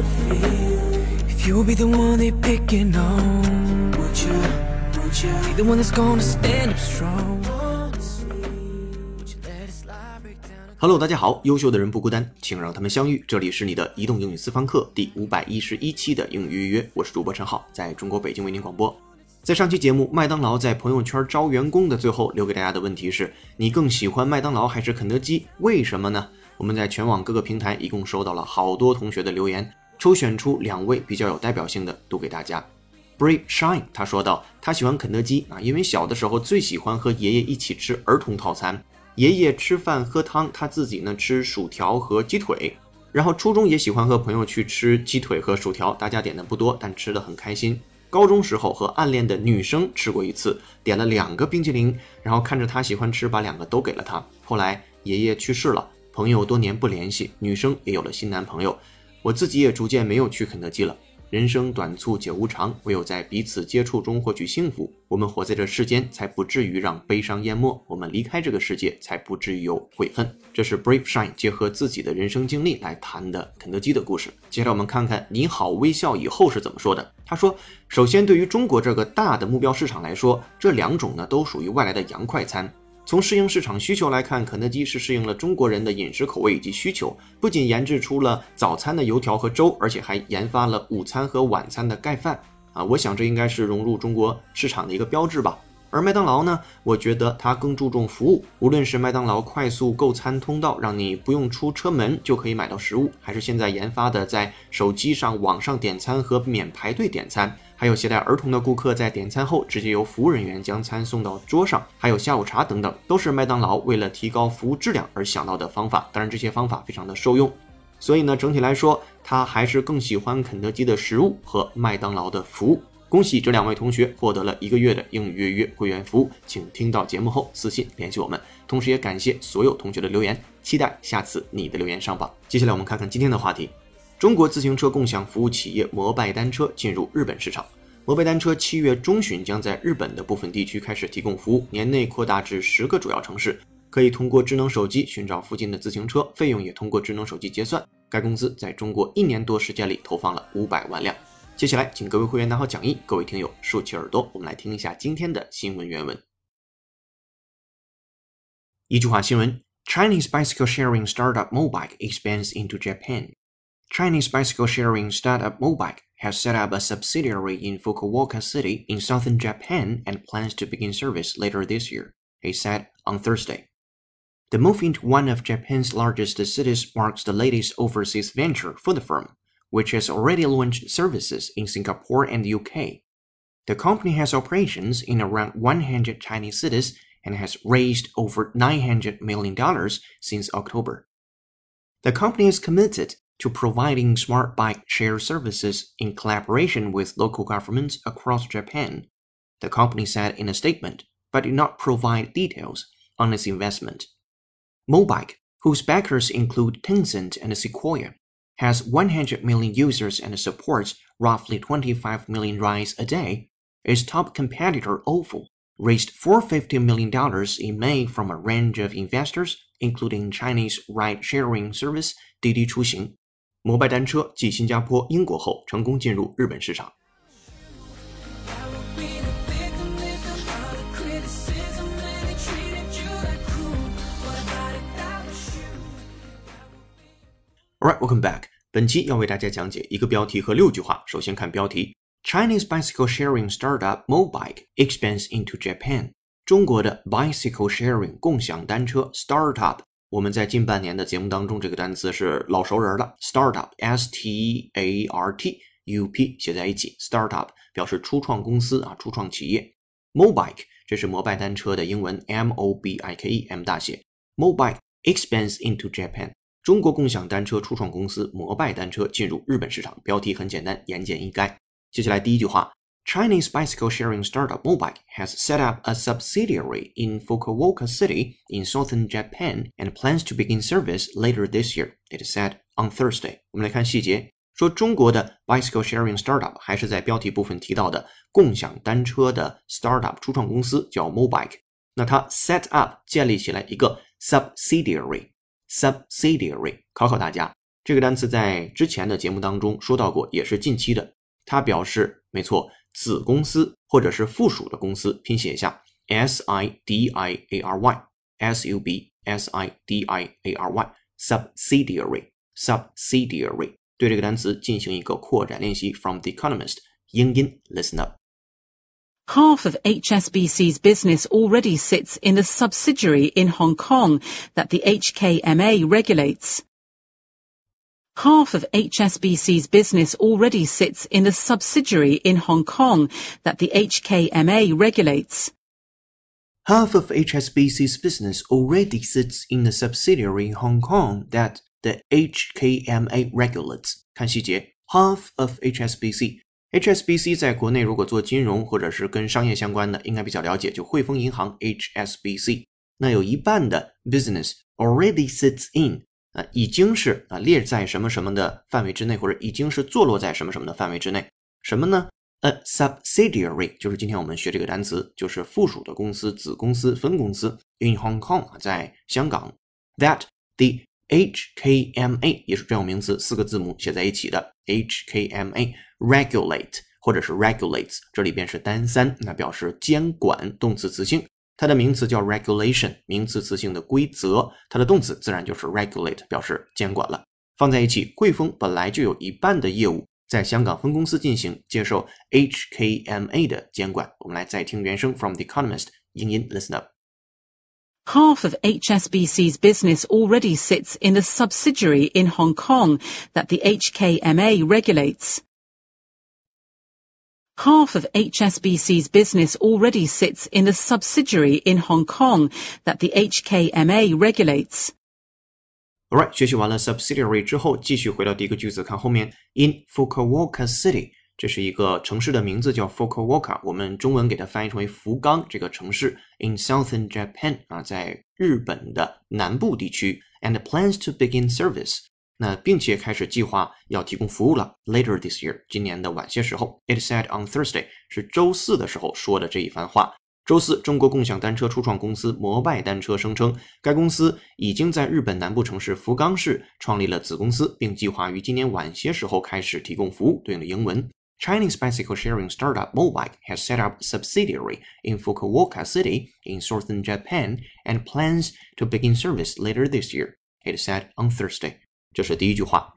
if you would be the one they picking on. Would you? Would you be the one that's gonna stand up strong? Would you let us lie break down? Hello，大家好，优秀的人不孤单，请让他们相遇。这里是你的移动英语私房课第五百一十一期的英语预约，我是主播陈浩，在中国北京为您广播。在上期节目，麦当劳在朋友圈招员工的最后留给大家的问题是：你更喜欢麦当劳还是肯德基？为什么呢？我们在全网各个平台一共收到了好多同学的留言，抽选出两位比较有代表性的读给大家。Brave Shine 他说道，他喜欢肯德基啊，因为小的时候最喜欢和爷爷一起吃儿童套餐，爷爷吃饭喝汤，他自己呢吃薯条和鸡腿。然后初中也喜欢和朋友去吃鸡腿和薯条，大家点的不多，但吃的很开心。高中时候和暗恋的女生吃过一次，点了两个冰淇淋，然后看着她喜欢吃，把两个都给了她。后来爷爷去世了，朋友多年不联系，女生也有了新男朋友，我自己也逐渐没有去肯德基了。人生短促且无常，唯有在彼此接触中获取幸福。我们活在这世间，才不至于让悲伤淹没；我们离开这个世界，才不至于有悔恨。这是 Brave Shine 结合自己的人生经历来谈的肯德基的故事。接下来我们看看“你好，微笑”以后是怎么说的。他说：“首先，对于中国这个大的目标市场来说，这两种呢都属于外来的洋快餐。”从适应市场需求来看，肯德基是适应了中国人的饮食口味以及需求，不仅研制出了早餐的油条和粥，而且还研发了午餐和晚餐的盖饭。啊，我想这应该是融入中国市场的一个标志吧。而麦当劳呢，我觉得它更注重服务，无论是麦当劳快速购餐通道，让你不用出车门就可以买到食物，还是现在研发的在手机上网上点餐和免排队点餐。还有携带儿童的顾客在点餐后直接由服务人员将餐送到桌上，还有下午茶等等，都是麦当劳为了提高服务质量而想到的方法。当然，这些方法非常的受用。所以呢，整体来说，他还是更喜欢肯德基的食物和麦当劳的服务。恭喜这两位同学获得了一个月的英语约约会员服务，请听到节目后私信联系我们。同时也感谢所有同学的留言，期待下次你的留言上榜。接下来我们看看今天的话题。中国自行车共享服务企业摩拜单车进入日本市场。摩拜单车七月中旬将在日本的部分地区开始提供服务，年内扩大至十个主要城市。可以通过智能手机寻找附近的自行车，费用也通过智能手机结算。该公司在中国一年多时间里投放了五百万辆。接下来，请各位会员拿好讲义，各位听友竖起耳朵，我们来听一下今天的新闻原文。一句话新闻：Chinese bicycle sharing startup Mobike expands into Japan。Chinese bicycle sharing startup Mobike has set up a subsidiary in Fukuoka City in southern Japan and plans to begin service later this year, he said on Thursday. The move into one of Japan's largest cities marks the latest overseas venture for the firm, which has already launched services in Singapore and the UK. The company has operations in around 100 Chinese cities and has raised over $900 million since October. The company is committed to providing smart bike share services in collaboration with local governments across Japan, the company said in a statement, but did not provide details on its investment. Mobike, whose backers include Tencent and Sequoia, has 100 million users and supports roughly 25 million rides a day. Its top competitor, Ofo, raised $450 million in May from a range of investors, including Chinese ride-sharing service Didi Chuxing 摩拜单车继新加坡、英国后，成功进入日本市场。 Alright, welcome back. 本期要为大家讲解一个标题和六句话。首先看标题：Chinese bicycle sharing startup Mobike expands into Japan。中国的 bicycle sharing 共享单车 startup 我们在近半年的节目当中，这个单词是老熟人了。Startup，S T A R T U P 写在一起，Startup 表示初创公司啊，初创企业。Mobike 这是摩拜单车的英文，M O B I K E，M 大写。Mobike expands into Japan， 中国共享单车初创公司摩拜单车进入日本市场。标题很简单，言简意赅。接下来第一句话。Chinese bicycle sharing startup Mobike has set up a subsidiary in Fukuoka City in southern Japan and plans to begin service later this year, it said on Thursday. 我们来看细节，说中国的 bicycle sharing startup 还是在标题部分提到的共享单车的 startup 初创公司叫 Mobike。那它 set up 建立起来一个 subsidiary，考考大家这个单词在之前的节目当中说到过，也是近期的。它表示没错，子公司或者是附属的公司，拼写一下 s i d i a r y s u b s i d i a r y subsidiary subsidiary。对这个单词进行一个扩展练习。From The Economist，英音，listen up。Half of HSBC's business already sits in a subsidiary in Hong Kong that the HKMA regulates. Half of HSBC's business already sits in a subsidiary in Hong Kong that the HKMA regulates. Half of HSBC's business already sits in a subsidiary in Hong Kong that the HKMA regulates. 看细节，half of HSBC HSBC 在国内如果做金融或者是跟商业相关的，应该比较了解，就汇丰银行 HSBC。那有一半的 business already sits in 啊，已经是啊列在什么什么的范围之内，或者已经是坐落在什么什么的范围之内。什么呢？A subsidiary 就是今天我们学这个单词，就是附属的公司、子公司、分公司。In Hong Kong 在香港，that the HKMA 也是专有名词，四个字母写在一起的 HKMA regulate 或者是 regulates，这里边是单三，那表示监管，动词词性。它的名词叫 regulation，名词词性的规则，它的动词自然就是 regulate，表示监管了。放在一起，汇丰本来就有一半的业务在香港分公司进行，接受 HKMA 的监管。我们来再听原声 from The Economist，英音 listen up。Half of HSBC's business already sits in a subsidiary in Hong Kong that the HKMA regulates. Half of HSBC's business already sits in a subsidiary in Hong Kong that the HKMA regulates. Alright，学习完了 subsidiary 之后，继续回到第一个句子，看后面 in Fukuoka City。 这是一个城市的名字，叫 Fukuoka，我们中文给它翻译成为福冈这个城市，in southern Japan 啊，在日本的南部地区，and plans to begin service，那并且开始计划要提供服务了，later this year，今年的晚些时候，it said on Thursday 是周四的时候说的这一番话。周四，中国共享单车初创公司摩拜单车声称，该公司已经在日本南部城市福冈市创立了子公司，并计划于今年晚些时候开始提供服务。对应的英文。Chinese bicycle sharing startup Mobike has set up a subsidiary in Fukuoka City in southern Japan and plans to begin service later this year, it said on Thursday. 这是第一句话。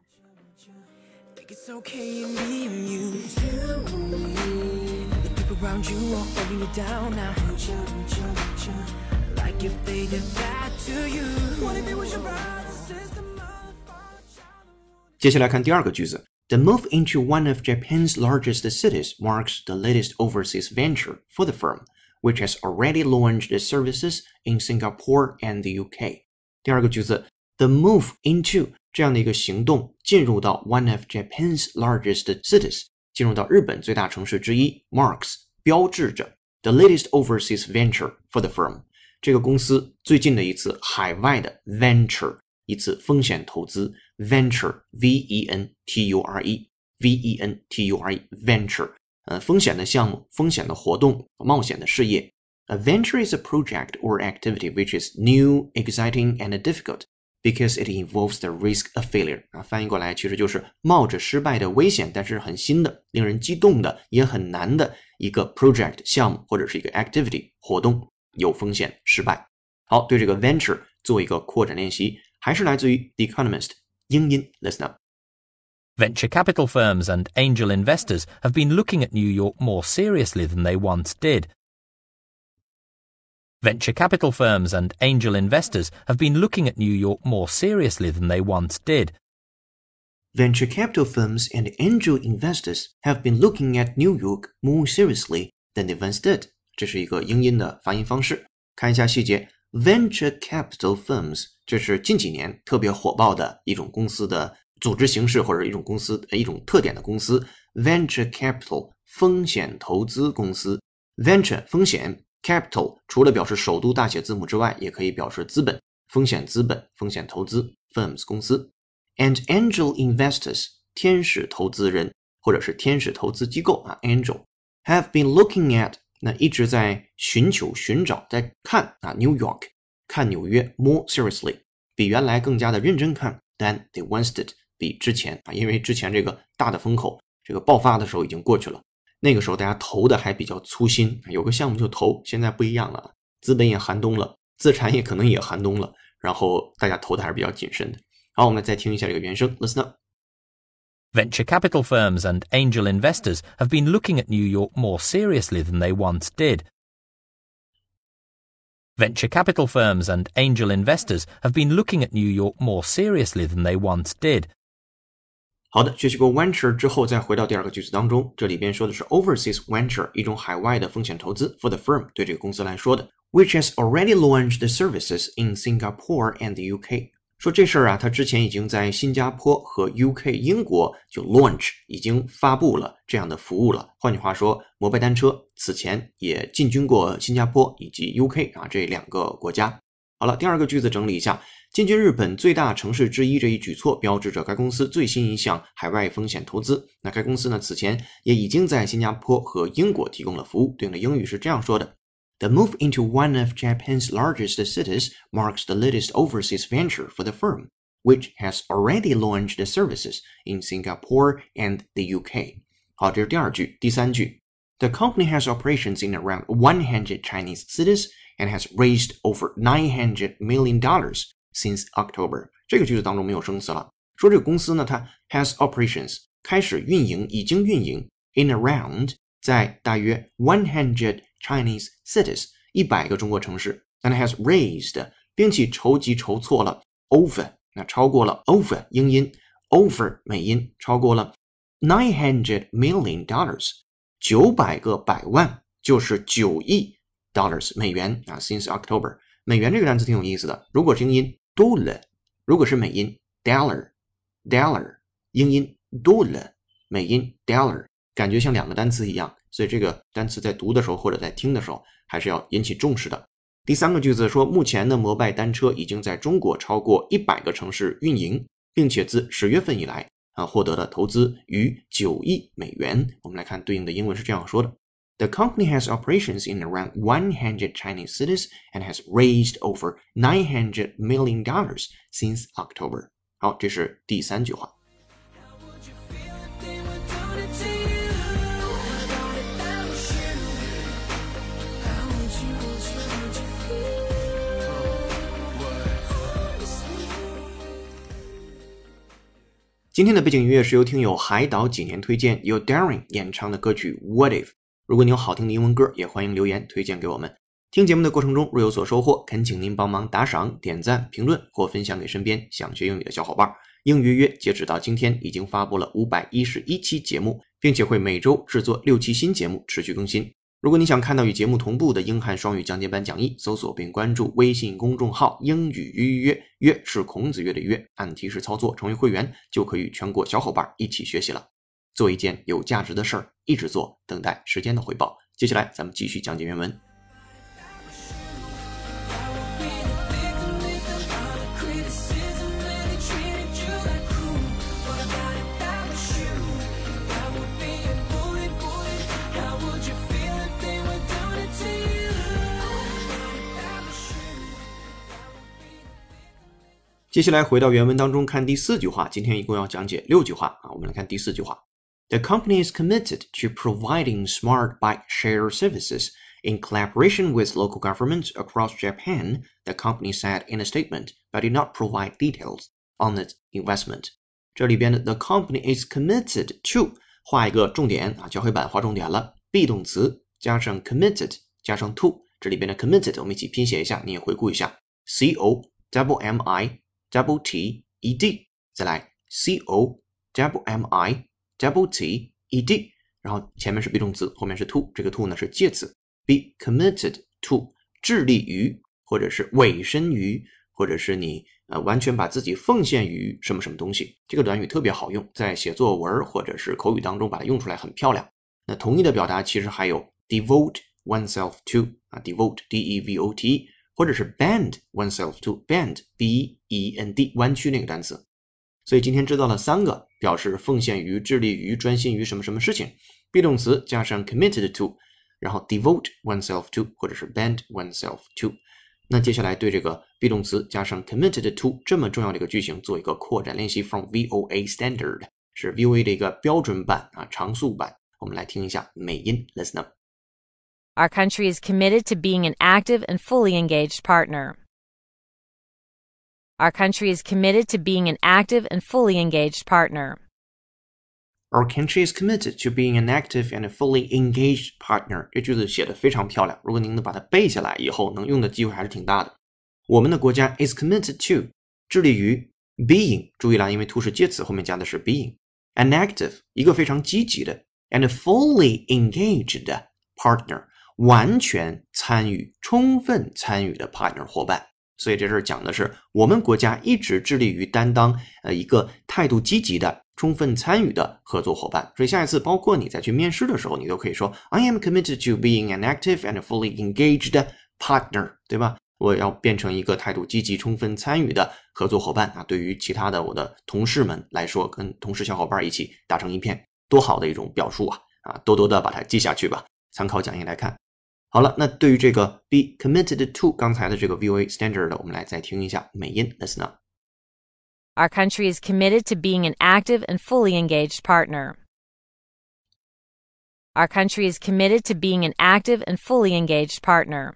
接下来看第二个句子。 the move into one of Japan's largest cities marks the latest overseas venture for the firm, which has already launched services in Singapore and the UK. 第二个句子，the move into 这样的一个行动进入到 one of Japan's largest cities，进入到日本最大城市之一，marks 标志着 the latest overseas venture for the firm。这个公司最近的一次海外的 venture，一次风险投资 Venture v e n t u r e v e n t u r e venture 呃风险的项目、风险的活动、冒险的事业。A venture is a project or activity which is new, exciting, and difficult because it involves the risk of failure。啊，翻译过来其实就是冒着失败的危险，但是很新的、令人激动的、也很难的一个 project 项目或者是一个 activity 活动，有风险、失败。好，对这个 venture 做一个扩展练习，还是来自于 Economist。英音，listen up。Venture capital firms and angel investors have been looking at New York more seriously than they once did. Venture capital firms and angel investors have been looking at New York more seriously than they once did. Venture capital firms and angel investors have been looking at New York more seriously than they once did. 这是一个英音的发音方式。看一下细节。 Venture capital firms 这是近几年特别火爆的一种公司的组织形式，或者一种公司一种特点的公司。Venture capital 风险投资公司，venture 风险，capital 除了表示首都大写字母之外，也可以表示资本，风险资本，风险投资，firms 公司。And angel investors 天使投资人或者是天使投资机构啊，angel have been looking at 那一直在寻求、寻找、在看啊，New York，看纽约，more seriously，比原来更加的认真看，than they once did，比之前啊，因为之前这个大的风口，这个爆发的时候已经过去了，那个时候大家投的还比较粗心，有个项目就投。现在不一样了，资本也寒冬了，资产也可能也寒冬了，然后大家投的还是比较谨慎的。好，我们再听一下这个原声，Listen up。Venture capital firms and angel investors have been looking at New York more seriously than they once did. Venture capital firms and angel investors have been looking at New York more seriously than they once did. 好的，学习过 venture 之后，再回到第二个句子当中，这里边说的是 overseas venture，一种海外的风险投资。For the firm，对这个公司来说的，which has already launched the services in Singapore and the UK。 说这事儿啊，他之前已经在新加坡和 UK 英国就 launch 已经发布了这样的服务了。换句话说，摩拜单车此前也进军过新加坡以及 UK 啊这两个国家。好了，第二个句子整理一下，进军日本最大城市之一这一举措，标志着该公司最新一项海外风险投资。那该公司呢，此前也已经在新加坡和英国提供了服务。对应的英语是这样说的。The move into one of Japan's largest cities marks the latest overseas venture for the firm, which has already launched services in Singapore and the UK. 好，这是第二句。第三句，The company has operations in around 100 Chinese cities and has raised over 900 million dollars since October。这个句子当中没有生词了，说这个公司呢，它 has operations 开始运营，已经运营 in around 在大约 one hundred Chinese cities 一百个中国城市，and has raised 并且筹集筹措了 over 那超过了 over 英音 over 美音超过了 nine hundred million dollars 九百个百万就是九亿 dollars 美元啊，since October 美元这个单词挺有意思的，如果是英音 dollar，如果是美音 dollar dollar 英音 dollar 美音 dollar。感觉像两个单词一样，所以这个单词在读的时候或者在听的时候还是要引起重视的。第三个句子说，目前的摩拜单车已经在中国超过一百个城市运营，并且自十月份以来啊获得了投资逾九亿美元。我们来看对应的英文是这样说的：The company has operations in around 100 Chinese cities and has raised over 900 million dollars since October。好，这是第三句话。今天的背景音乐是由听友海岛几年推荐，由 Daring 演唱的歌曲 What If。如果你有好听的英文歌，也欢迎留言推荐给我们。听节目的过程中若有所收获，恳请您帮忙打赏、点赞、评论或分享给身边想学英语的小伙伴。英语约截止到今天已经发布了五百一十一期节目，并且会每周制作六期新节目，持续更新。如果你想看到与节目同步的英汉双语讲解版讲义，搜索并关注微信公众号“英语约约约”，是孔子约的约，按提示操作成为会员，就可以与全国小伙伴一起学习了。做一件有价值的事儿，一直做，等待时间的回报。接下来咱们继续讲解原文。接下来回到原文当中看第四句话，今天一共要讲解六句话啊。我们来看第四句话：The company is committed to providing smart bike share services in collaboration with local governments across Japan. The company said in a statement, but did not provide details on its investment. 这里边的 the company is committed to 画一个重点啊，教会版画重点了，be 动词加上 committed 加上 to，这里边的 committed 我们一起拼写一下，你也回顾一下，c o double m i。 Double T E D，再来 C O double M I double T E D，然后前面是 be 动词，后面是 to，这个 to 呢是介词，be committed to，致力于，或者是委身于，或者是你呃完全把自己奉献于什么什么东西，这个短语特别好用，在写作文或者是口语当中把它用出来很漂亮。那同义的表达其实还有 devote oneself to 啊，devote D E V O T。或者是 bend oneself to bend b e n d 弯曲那个单词，所以今天知道了三个表示奉献于、致力于、专心于什么什么事情，be 动词加上 committed to，然后 devote oneself to 或者是 bend oneself to。那接下来对这个 be 动词加上 committed to 这么重要的一个句型做一个扩展练习，from VOA Standard 是 VOA 的一个标准版啊，常速版。我们来听一下美音，listen up。Our country is committed to being an active and fully engaged partner. Our country is committed to being an active and fully engaged partner. Our country is committed to being an active and fully engaged partner。这句子写的非常漂亮，如果您能把它背下来，以后能用的机会还是挺大的。我们的国家 is committed to 致力于 being，注意了，因为 to 是介词，后面加的是 being，an active 一个非常积极的 and fully engaged partner， 完全参与、充分参与的 partner 伙伴。所以这这儿讲的是我们国家一直致力于担当呃一个态度积极的。充分参与的合作伙伴，所以下一次包括你在去面试的时候，你都可以说 I am committed to being an active and fully engaged partner，对吧？我要变成一个态度积极、充分参与的合作伙伴啊！对于其他的我的同事们来说，跟同事小伙伴一起打成一片，多好的一种表述啊！啊，多多的把它记下去吧，参考讲义来看。好了，那对于这个 be committed to 刚才的这个 VOA standard，我们来再听一下美音，listen up。Our country is committed to being an active and fully engaged partner. Our country is committed to being an active and fully engaged partner.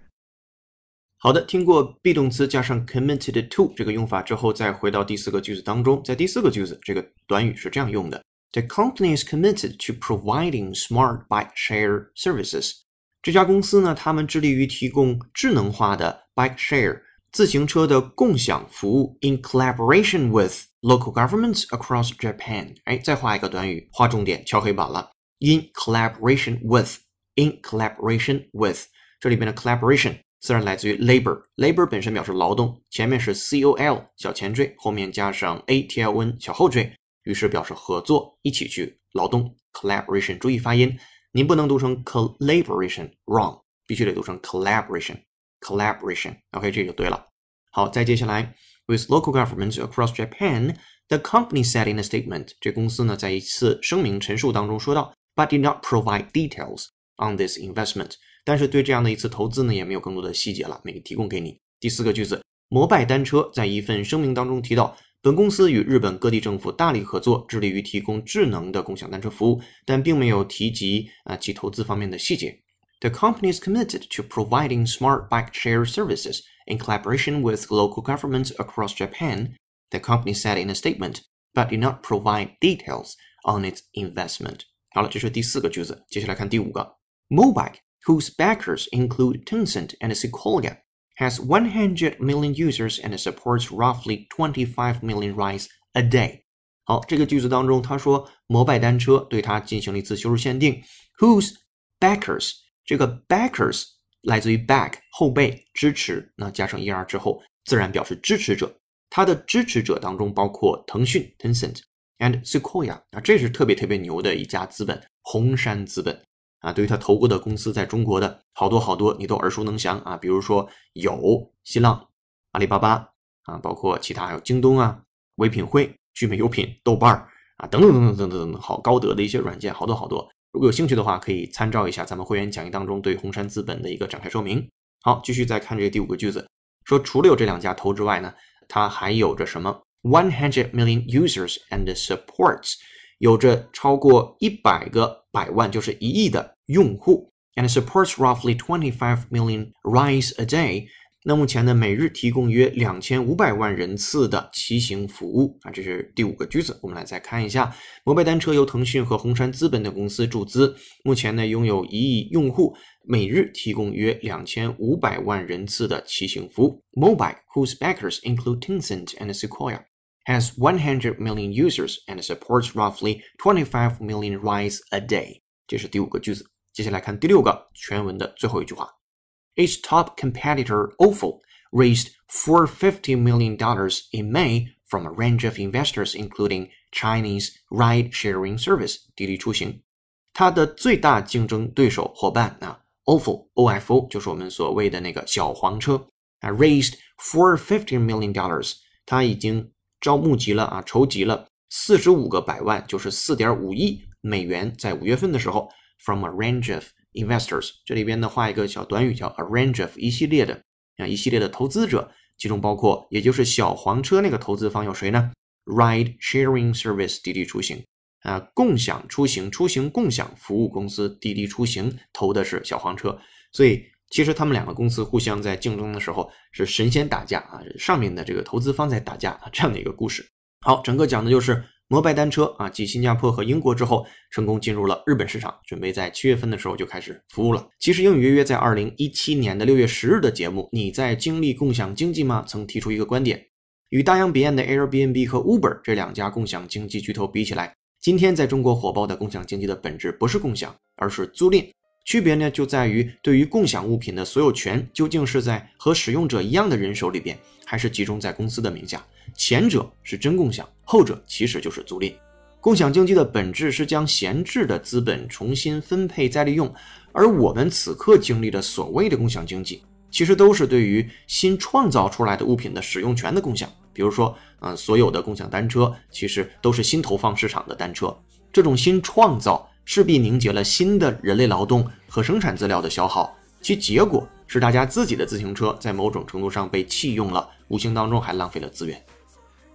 好的，听过 be 动词加上 committed to 这个用法之后，再回到第四个句子当中。在第四个句子，这个短语是这样用的：The company is committed to providing smart bike share services。 这家公司呢，他们致力于提供智能化的 bike share 自行车的共享服务，in collaboration with local governments across Japan。哎，再画一个短语，画重点，敲黑板了。in collaboration with，in collaboration with，这里边的 collaboration 自然来自于 labor，labor 本身表示劳动，前面是 c o l 小前缀，后面加上 a t l n 小后缀，于是表示合作，一起去劳动。collaboration，注意发音，您不能读成 collaboration，wrong，必须得读成 collaboration。collaboration，OK，、这就对了。好，再接下来，with local governments across Japan, the company said in a statement，这公司呢在一次声明陈述当中说到，but did not provide details on this investment。但是对这样的一次投资呢，也没有更多的细节了，没提供给你。第四个句子，摩拜单车在一份声明当中提到，本公司与日本各地政府大力合作，致力于提供智能的共享单车服务，但并没有提及啊其投资方面的细节。The company is committed to providing smart bike share services in collaboration with local governments across Japan, the company said in a statement, but did not provide details on its investment. 好了，这是第四个句子。接下来看第五个。Mobike, whose backers include Tencent and Sequoia, has 100 million users and supports roughly 25 million rides a day. 好，这个句子当中，他说摩拜单车对它进行了一次修饰限定，whose backers 这个 backers 来自于 back 后背支持，那加上 er 之后，自然表示支持者。它的支持者当中包括腾讯 Tencent and Sequoia 啊，这是特别特别牛的一家资本，红杉资本啊。对于他投过的公司，在中国的好多好多，你都耳熟能详啊。比如说有新浪、阿里巴巴啊，包括其他还有京东啊、唯品会、聚美优品、豆瓣儿啊，等等等等等等等，好高德的一些软件，好多好多。如果有兴趣的话，可以参照一下咱们会员讲义当中对红杉资本的一个展开说明。好，继续再看这个第五个句子，说除了有这两家投之外呢，它还有着什么？One hundred million users and supports，有着超过一百个百万，就是一亿的用户，and supports roughly twenty five million rides a day。那目前呢，每日提供约两千五百万人次的骑行服务啊，这是第五个句子。我们来再看一下，摩拜单车由腾讯和红杉资本等公司注资，目前呢拥有一亿用户，每日提供约两千五百万人次的骑行服务。Mobike, whose backers include Tencent and Sequoia, has 100 million users and supports roughly 25 million rides a day。这是第五个句子。接下来看第六个全文的最后一句话。its top competitor Ofo raised $450 million in May from a range of investors, including Chinese ride-sharing service 滴滴出行。它的最大竞争对手伙伴啊，Ofo OFO 就是我们所谓的那个小黄车啊，raised $450 million，它已经 招募集了啊，筹集了四十五个百万，就是四点五亿美元，在五月份的时候，from a range of investors，这里边呢画一个小短语叫 a range of 一系列的啊一系列的投资者，其中包括也就是小黄车那个投资方有谁呢？Ride Sharing Service 滴滴出行。啊，共享出行出行共享服务公司滴滴出行投的是小黄车，所以其实他们两个公司互相在竞争的时候是神仙打架啊，上面的这个投资方在打架啊，这样的一个故事。好，整个讲的就是摩拜单车啊，继新加坡和英国之后，成功进入了日本市场，准备在七月份的时候就开始服务了。其实英语约约在二零一七年的六月十日的节目《你在经历共享经济吗》曾提出一个观点，与大洋彼岸的 Airbnb 和 Uber 这两家共享经济巨头比起来，今天在中国火爆的共享经济的本质不是共享，而是租赁。区别呢，就在于对于共享物品的所有权究竟是在和使用者一样的人手里边，还是集中在公司的名下。前者是真共享，后者其实就是租赁。共享经济的本质是将闲置的资本重新分配再利用，而我们此刻经历的所谓的共享经济，其实都是对于新创造出来的物品的使用权的共享。比如说，嗯，所有的共享单车其实都是新投放市场的单车，这种新创造势必凝结了新的人类劳动和生产资料的消耗，其结果是大家自己的自行车在某种程度上被弃用了，无形当中还浪费了资源。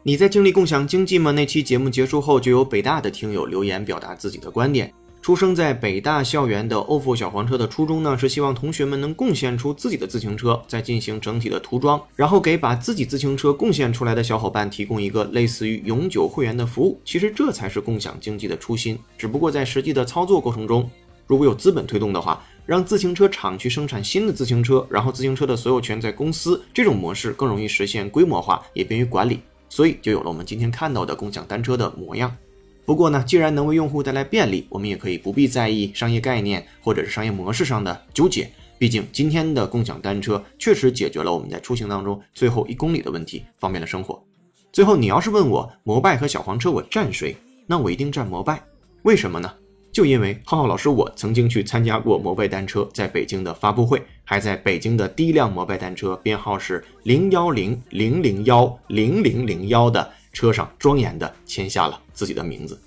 你在经历共享经济吗？那期节目结束后，就有北大的听友留言表达自己的观点。出生在北大校园的 ofo 小黄车的初衷呢，是希望同学们能贡献出自己的自行车，再进行整体的涂装，然后给把自己自行车贡献出来的小伙伴提供一个类似于永久会员的服务。其实这才是共享经济的初心。只不过在实际的操作过程中，如果有资本推动的话，让自行车厂去生产新的自行车，然后自行车的所有权在公司，这种模式更容易实现规模化，也便于管理。所以就有了我们今天看到的共享单车的模样。不过呢，既然能为用户带来便利，我们也可以不必在意商业概念或者是商业模式上的纠结。毕竟今天的共享单车确实解决了我们在出行当中最后一公里的问题，方便了生活。最后，你要是问我摩拜和小黄车我站谁，那我一定站摩拜。为什么呢？就因为浩浩老师，我曾经去参加过摩拜单车在北京的发布会，还在北京的第一辆摩拜单车编号是零幺零零零幺零零零幺的车上庄严的签下了自己的名字。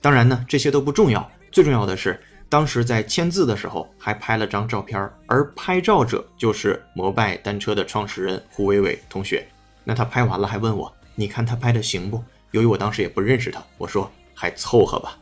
当然呢，这些都不重要，最重要的是当时在签字的时候还拍了张照片，而拍照者就是摩拜单车的创始人胡伟伟同学。那他拍完了还问我，你看他拍的行不？由于我当时也不认识他，我说还凑合吧。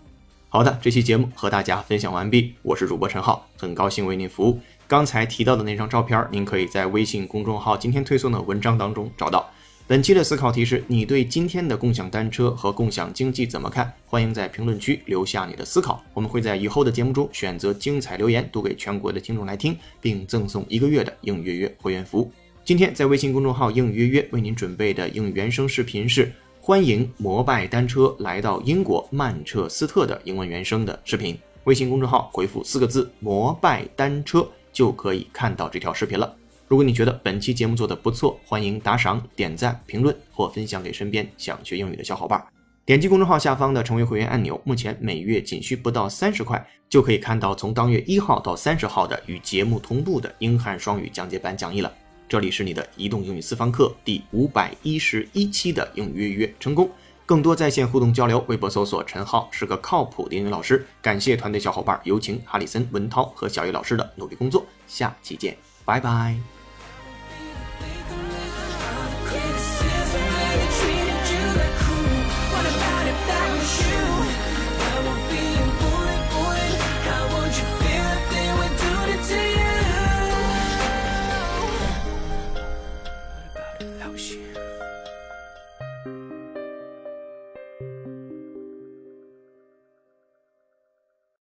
好的，这期节目和大家分享完毕，我是主播陈浩，很高兴为您服务。刚才提到的那张照片，您可以在微信公众号今天推送的文章当中找到。本期的思考题是：你对今天的共享单车和共享经济怎么看？欢迎在评论区留下你的思考，我们会在以后的节目中选择精彩留言读给全国的听众来听，并赠送一个月的应约约会员服务。今天在微信公众号应约约为您准备的英语原声视频是。欢迎摩拜单车来到英国曼彻斯特的英文原声的视频。微信公众号回复四个字“摩拜单车”就可以看到这条视频了。如果你觉得本期节目做的不错，欢迎打赏、点赞、评论或分享给身边想学英语的小伙伴。点击公众号下方的成为会员按钮，目前每月仅需不到三十块，就可以看到从当月一号到三十号的与节目同步的英汉双语讲解版讲义了。这里是你的移动英语私房课第五百一十一期的英语约约成功。更多在线互动交流，微博搜索陈浩是个靠谱的英语老师。感谢团队小伙伴，有请哈里森、文涛和小叶老师的努力工作。下期见，拜拜。